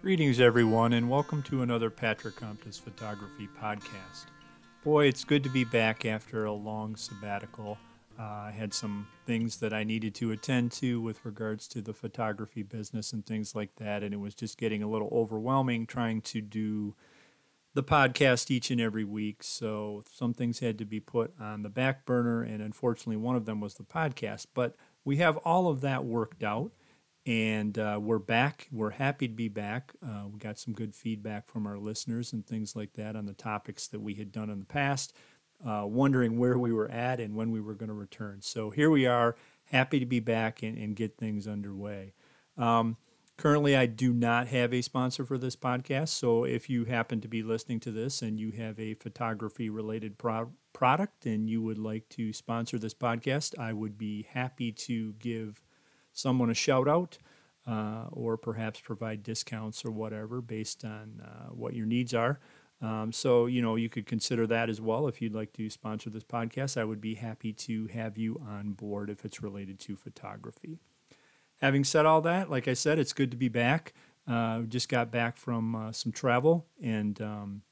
Greetings, everyone, and welcome to another Patrick Comptus Photography Podcast. Boy, it's good to be back after a long sabbatical. Uh, I had some things that I needed to attend to with regards to the photography business and things like that, and it was just getting a little overwhelming trying to do the podcast each and every week. So some things had to be put on the back burner, and unfortunately, one of them was the podcast. But we have all of that worked out and uh, we're back. We're happy to be back. Uh, we got some good feedback from our listeners and things like that on the topics that we had done in the past, uh, wondering where we were at and when we were going to return. So here we are, happy to be back and, and get things underway. Um, currently, I do not have a sponsor for this podcast. So if you happen to be listening to this and you have a photography related pro- product and you would like to sponsor this podcast, I would be happy to give someone a shout out uh, or perhaps provide discounts or whatever based on uh, what your needs are. Um, so, you know, you could consider that as well. If you'd like to sponsor this podcast, I would be happy to have you on board if it's related to photography. Having said all that, like I said, it's good to be back. Uh, just got back from uh, some travel and um,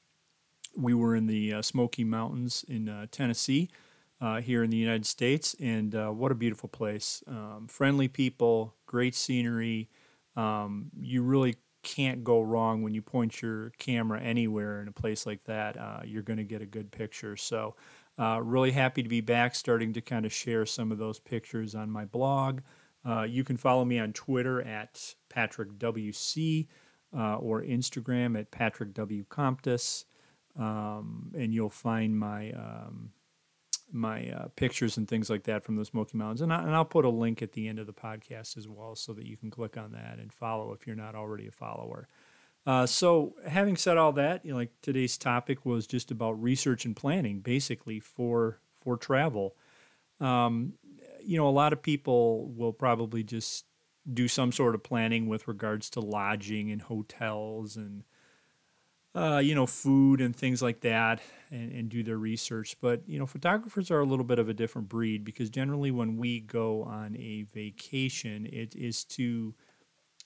we were in the uh, Smoky Mountains in uh, Tennessee uh, here in the United States. And uh, what a beautiful place. Um, friendly people, great scenery. Um, you really can't go wrong when you point your camera anywhere in a place like that. Uh, you're going to get a good picture. So, uh, really happy to be back, starting to kind of share some of those pictures on my blog. Uh, you can follow me on Twitter at Patrick WC uh, or Instagram at Patrick W. Comptus. Um, and you'll find my um, my uh, pictures and things like that from the Smoky Mountains. And, I, and I'll put a link at the end of the podcast as well so that you can click on that and follow if you're not already a follower. Uh, so, having said all that, you know, like today's topic was just about research and planning, basically for for travel. Um, you know, a lot of people will probably just do some sort of planning with regards to lodging and hotels and uh, you know, food and things like that and, and do their research. But, you know, photographers are a little bit of a different breed because generally when we go on a vacation, it is to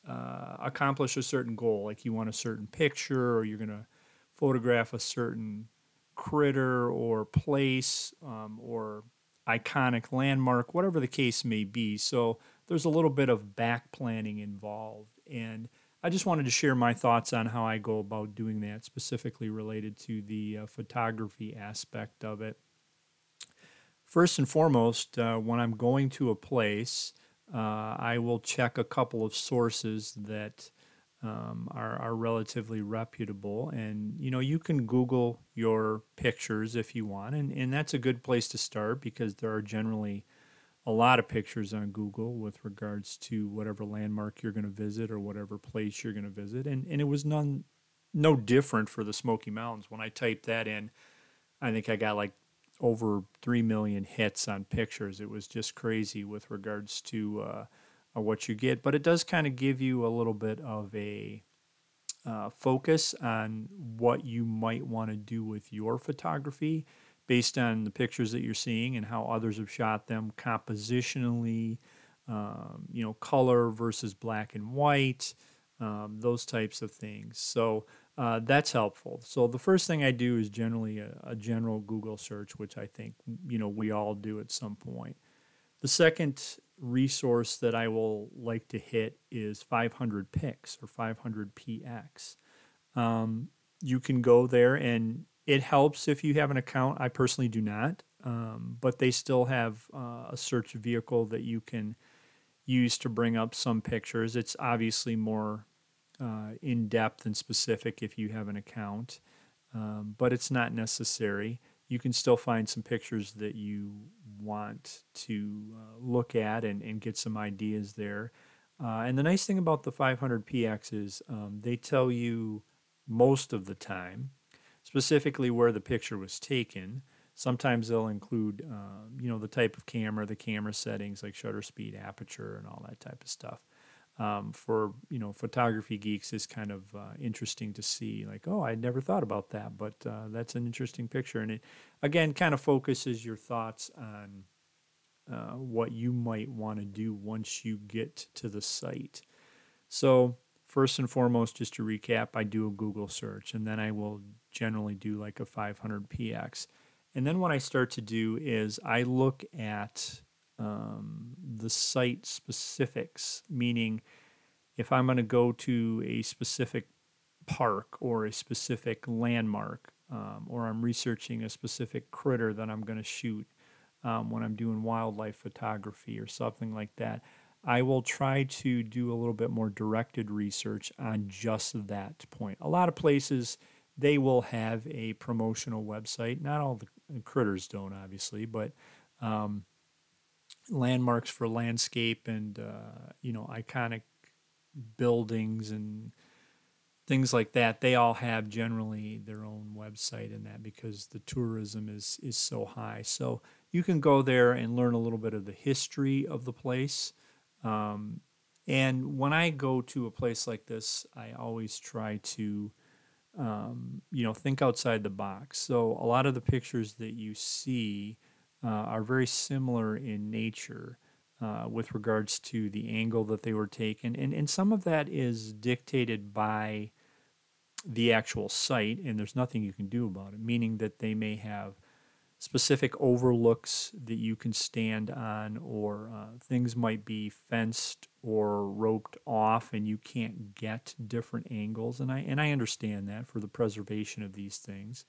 uh, accomplish a certain goal. Like you want a certain picture or you're going to photograph a certain critter or place um, or iconic landmark, whatever the case may be. So there's a little bit of back planning involved. And I just wanted to share my thoughts on how I go about doing that, specifically related to the uh, photography aspect of it. First and foremost, uh, when I'm going to a place, uh, I will check a couple of sources that um, are, are relatively reputable. And, you know, you can Google your pictures if you want, and, and that's a good place to start because there are generally a lot of pictures on Google with regards to whatever landmark you're going to visit or whatever place you're going to visit, and and it was none no different for the Smoky Mountains. When I typed that in, I think I got like over three million hits on pictures. It was just crazy with regards to uh, uh what you get, but it does kind of give you a little bit of a uh, focus on what you might want to do with your photography based on the pictures that you're seeing and how others have shot them compositionally, um, you know, color versus black and white, um, those types of things. So uh, that's helpful. So the first thing I do is generally a, a, general Google search, which I think you know we all do at some point. The second resource that I will like to hit is 500 pics or 500 px. Um, you can go there and it helps if you have an account. I personally do not, um, but they still have uh, a search vehicle that you can use to bring up some pictures. It's obviously more uh, in depth and specific if you have an account, um, but it's not necessary. You can still find some pictures that you want to uh, look at and, and get some ideas there. Uh, and the nice thing about the 500px is um, they tell you most of the time specifically where the picture was taken. Sometimes they'll include, uh, you know, the type of camera, the camera settings like shutter speed, aperture, and all that type of stuff. Um, for you know, photography geeks is kind of uh, interesting to see. Like, oh, I never thought about that, but uh, that's an interesting picture, and it again kind of focuses your thoughts on uh, what you might want to do once you get to the site. So first and foremost, just to recap, I do a Google search and then I will generally do like a 500 px. And then what I start to do is I look at um, the site specifics, meaning if I'm going to go to a specific park or a specific landmark, um, or I'm researching a specific critter that I'm going to shoot um, when I'm doing wildlife photography or something like that, I will try to do a little bit more directed research on just that point. A lot of places they will have a promotional website. Not all the critters don't, obviously, but um, landmarks for landscape and uh, you know iconic buildings and things like that they all have generally their own website in that because the tourism is is so high so you can go there and learn a little bit of the history of the place um, and when i go to a place like this i always try to um, you know think outside the box so a lot of the pictures that you see uh, are very similar in nature uh, with regards to the angle that they were taken. And, and some of that is dictated by the actual site, and there's nothing you can do about it, meaning that they may have specific overlooks that you can stand on, or uh, things might be fenced or roped off, and you can't get different angles. And I, and I understand that for the preservation of these things.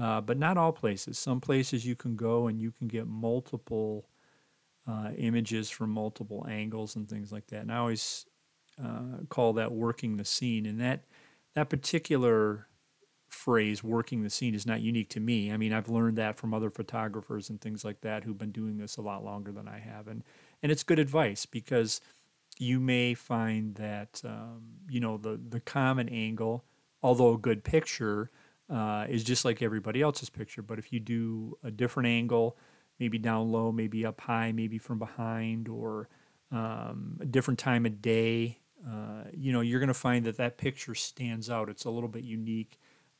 Uh, but not all places. Some places you can go and you can get multiple uh, images from multiple angles and things like that. And I always uh, call that working the scene. And that that particular phrase, working the scene, is not unique to me. I mean, I've learned that from other photographers and things like that who've been doing this a lot longer than I have. And and it's good advice because you may find that um, you know the the common angle, although a good picture, uh, is just like everybody else's picture. But if you do a different angle, maybe down low, maybe up high, maybe from behind, or um, a different time of day, uh, you know, you're going to find that that picture stands out. It's a little bit unique,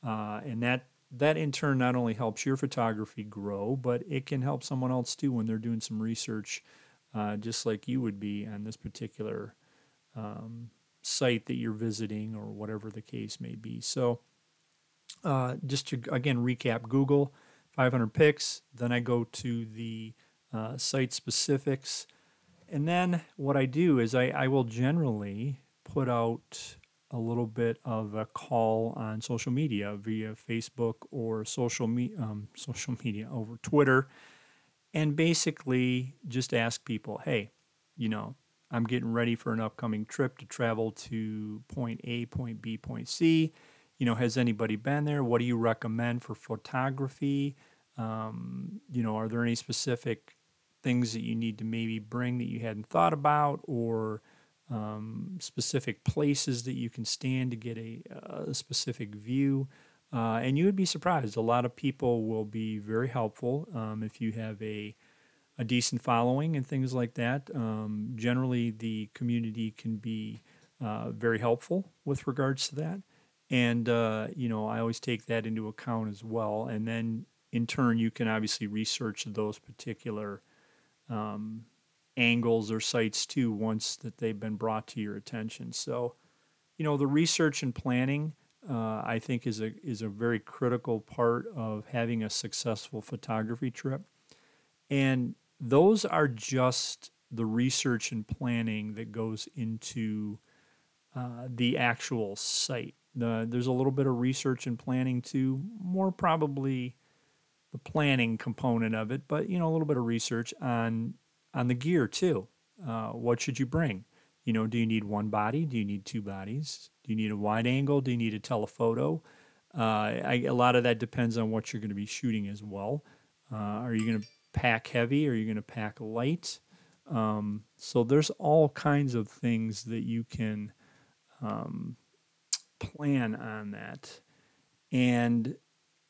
uh, and that that in turn not only helps your photography grow, but it can help someone else too when they're doing some research, uh, just like you would be on this particular um, site that you're visiting or whatever the case may be. So, uh, just to again recap, Google 500px. Then I go to the uh, site specifics. And then what I do is I, I will generally put out a little bit of a call on social media via Facebook or social me- um, social media over Twitter, and basically just ask people, hey, you know, I'm getting ready for an upcoming trip to travel to point A, point B, point C. You know, has anybody been there? What do you recommend for photography? Um, you know, are there any specific things that you need to maybe bring that you hadn't thought about or um, specific places that you can stand to get a, a specific view. Uh, and you would be surprised. A lot of people will be very helpful um, if you have a, a decent following and things like that. Um, generally, the community can be uh, very helpful with regards to that. And, uh, you know, I always take that into account as well. And then in turn, you can obviously research those particular um, angles or sites too once that they've been brought to your attention. So, you know, the research and planning, uh, I think, is a is a very critical part of having a successful photography trip, and those are just the research and planning that goes into uh, the actual site. The, there's a little bit of research and planning too, more probably the planning component of it, but you know a little bit of research on on the gear too. Uh, what should you bring? You know, do you need one body? Do you need two bodies? Do you need a wide angle? Do you need a telephoto? Uh, I, a lot of that depends on what you're going to be shooting as well. Uh, are you going to pack heavy? Are you going to pack light? Um, so there's all kinds of things that you can um, plan on that. And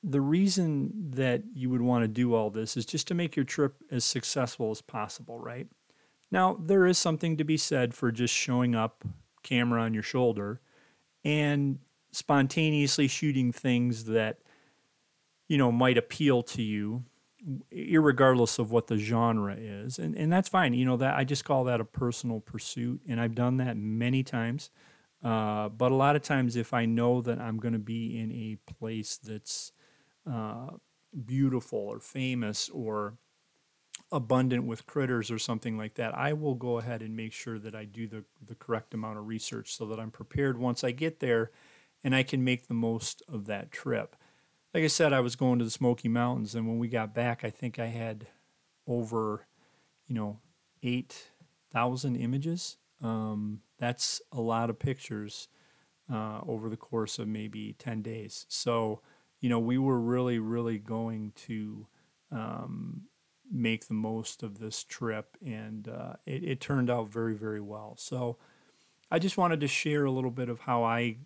the reason that you would want to do all this is just to make your trip as successful as possible, right? Now, there is something to be said for just showing up, camera on your shoulder, and spontaneously shooting things that, you know, might appeal to you, regardless of what the genre is. And, and that's fine. You know, that I just call that a personal pursuit. And I've done that many times. Uh, but a lot of times, if I know that I'm going to be in a place that's uh, beautiful or famous or abundant with critters or something like that, I will go ahead and make sure that I do the, the correct amount of research so that I'm prepared once I get there and I can make the most of that trip. Like I said, I was going to the Smoky Mountains, and when we got back, I think I had over, you know, 8,000 images. Um, that's a lot of pictures uh, over the course of maybe 10 days. So, you know, we were really, really going to um, make the most of this trip, and uh, it, it turned out very, very well. So, I just wanted to share a little bit of how I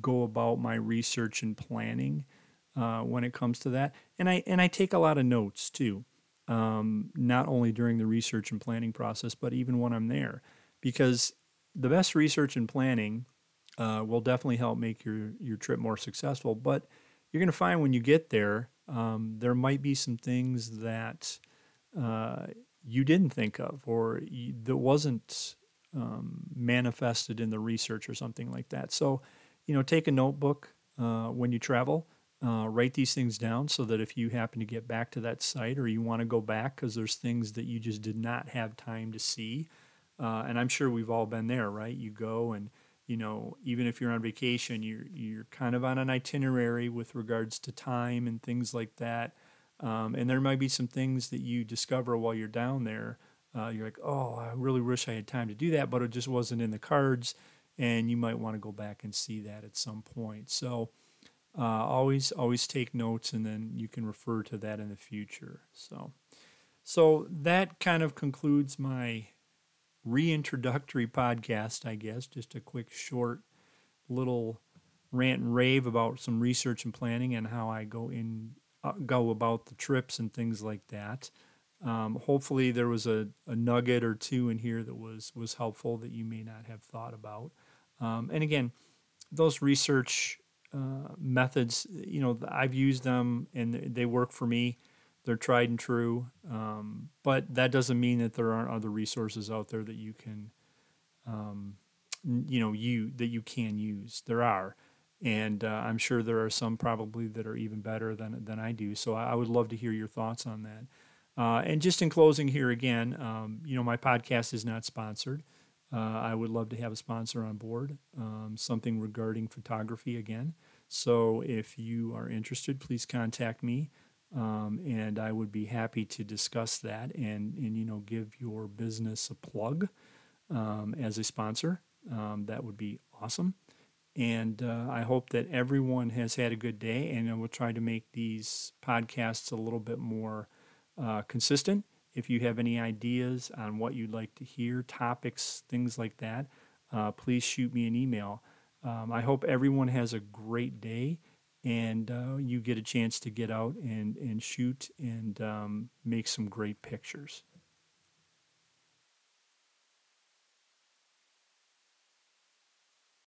go about my research and planning uh, when it comes to that, and I and I take a lot of notes too, um, not only during the research and planning process, but even when I'm there, because the best research and planning uh, will definitely help make your your trip more successful. But you're going to find when you get there, um, there might be some things that uh, you didn't think of or you, that wasn't um, manifested in the research or something like that. So, you know, take a notebook uh, when you travel. Uh, write these things down so that if you happen to get back to that site or you want to go back because there's things that you just did not have time to see, uh, and I'm sure we've all been there, right? You go and you know, even if you're on vacation, you're you're kind of on an itinerary with regards to time and things like that. Um, and there might be some things that you discover while you're down there. Uh, you're like, oh, I really wish I had time to do that, but it just wasn't in the cards. And you might want to go back and see that at some point. So uh, always always take notes, and then you can refer to that in the future. So so that kind of concludes my reintroductory podcast, I guess, just a quick, short little rant and rave about some research and planning and how I go in uh, go about the trips and things like that. Um, hopefully, there was a, a nugget or two in here that was was helpful that you may not have thought about. Um, and again, those research uh, methods, you know, I've used them and they work for me they're tried and true. Um, but that doesn't mean that there aren't other resources out there that you can, um, you know, you that you can use. There are, and uh, I'm sure there are some probably that are even better than than I do. So I, I would love to hear your thoughts on that. Uh, and just in closing here again, um, you know, my podcast is not sponsored. Uh, I would love to have a sponsor on board, um, something regarding photography again. So if you are interested, please contact me. Um, and I would be happy to discuss that and, and you know give your business a plug um, as a sponsor. Um, that would be awesome. And uh, I hope that everyone has had a good day, and I will try to make these podcasts a little bit more uh, consistent. If you have any ideas on what you'd like to hear, topics, things like that, uh, please shoot me an email. Um, I hope everyone has a great day and uh, you get a chance to get out and, and shoot and um, make some great pictures.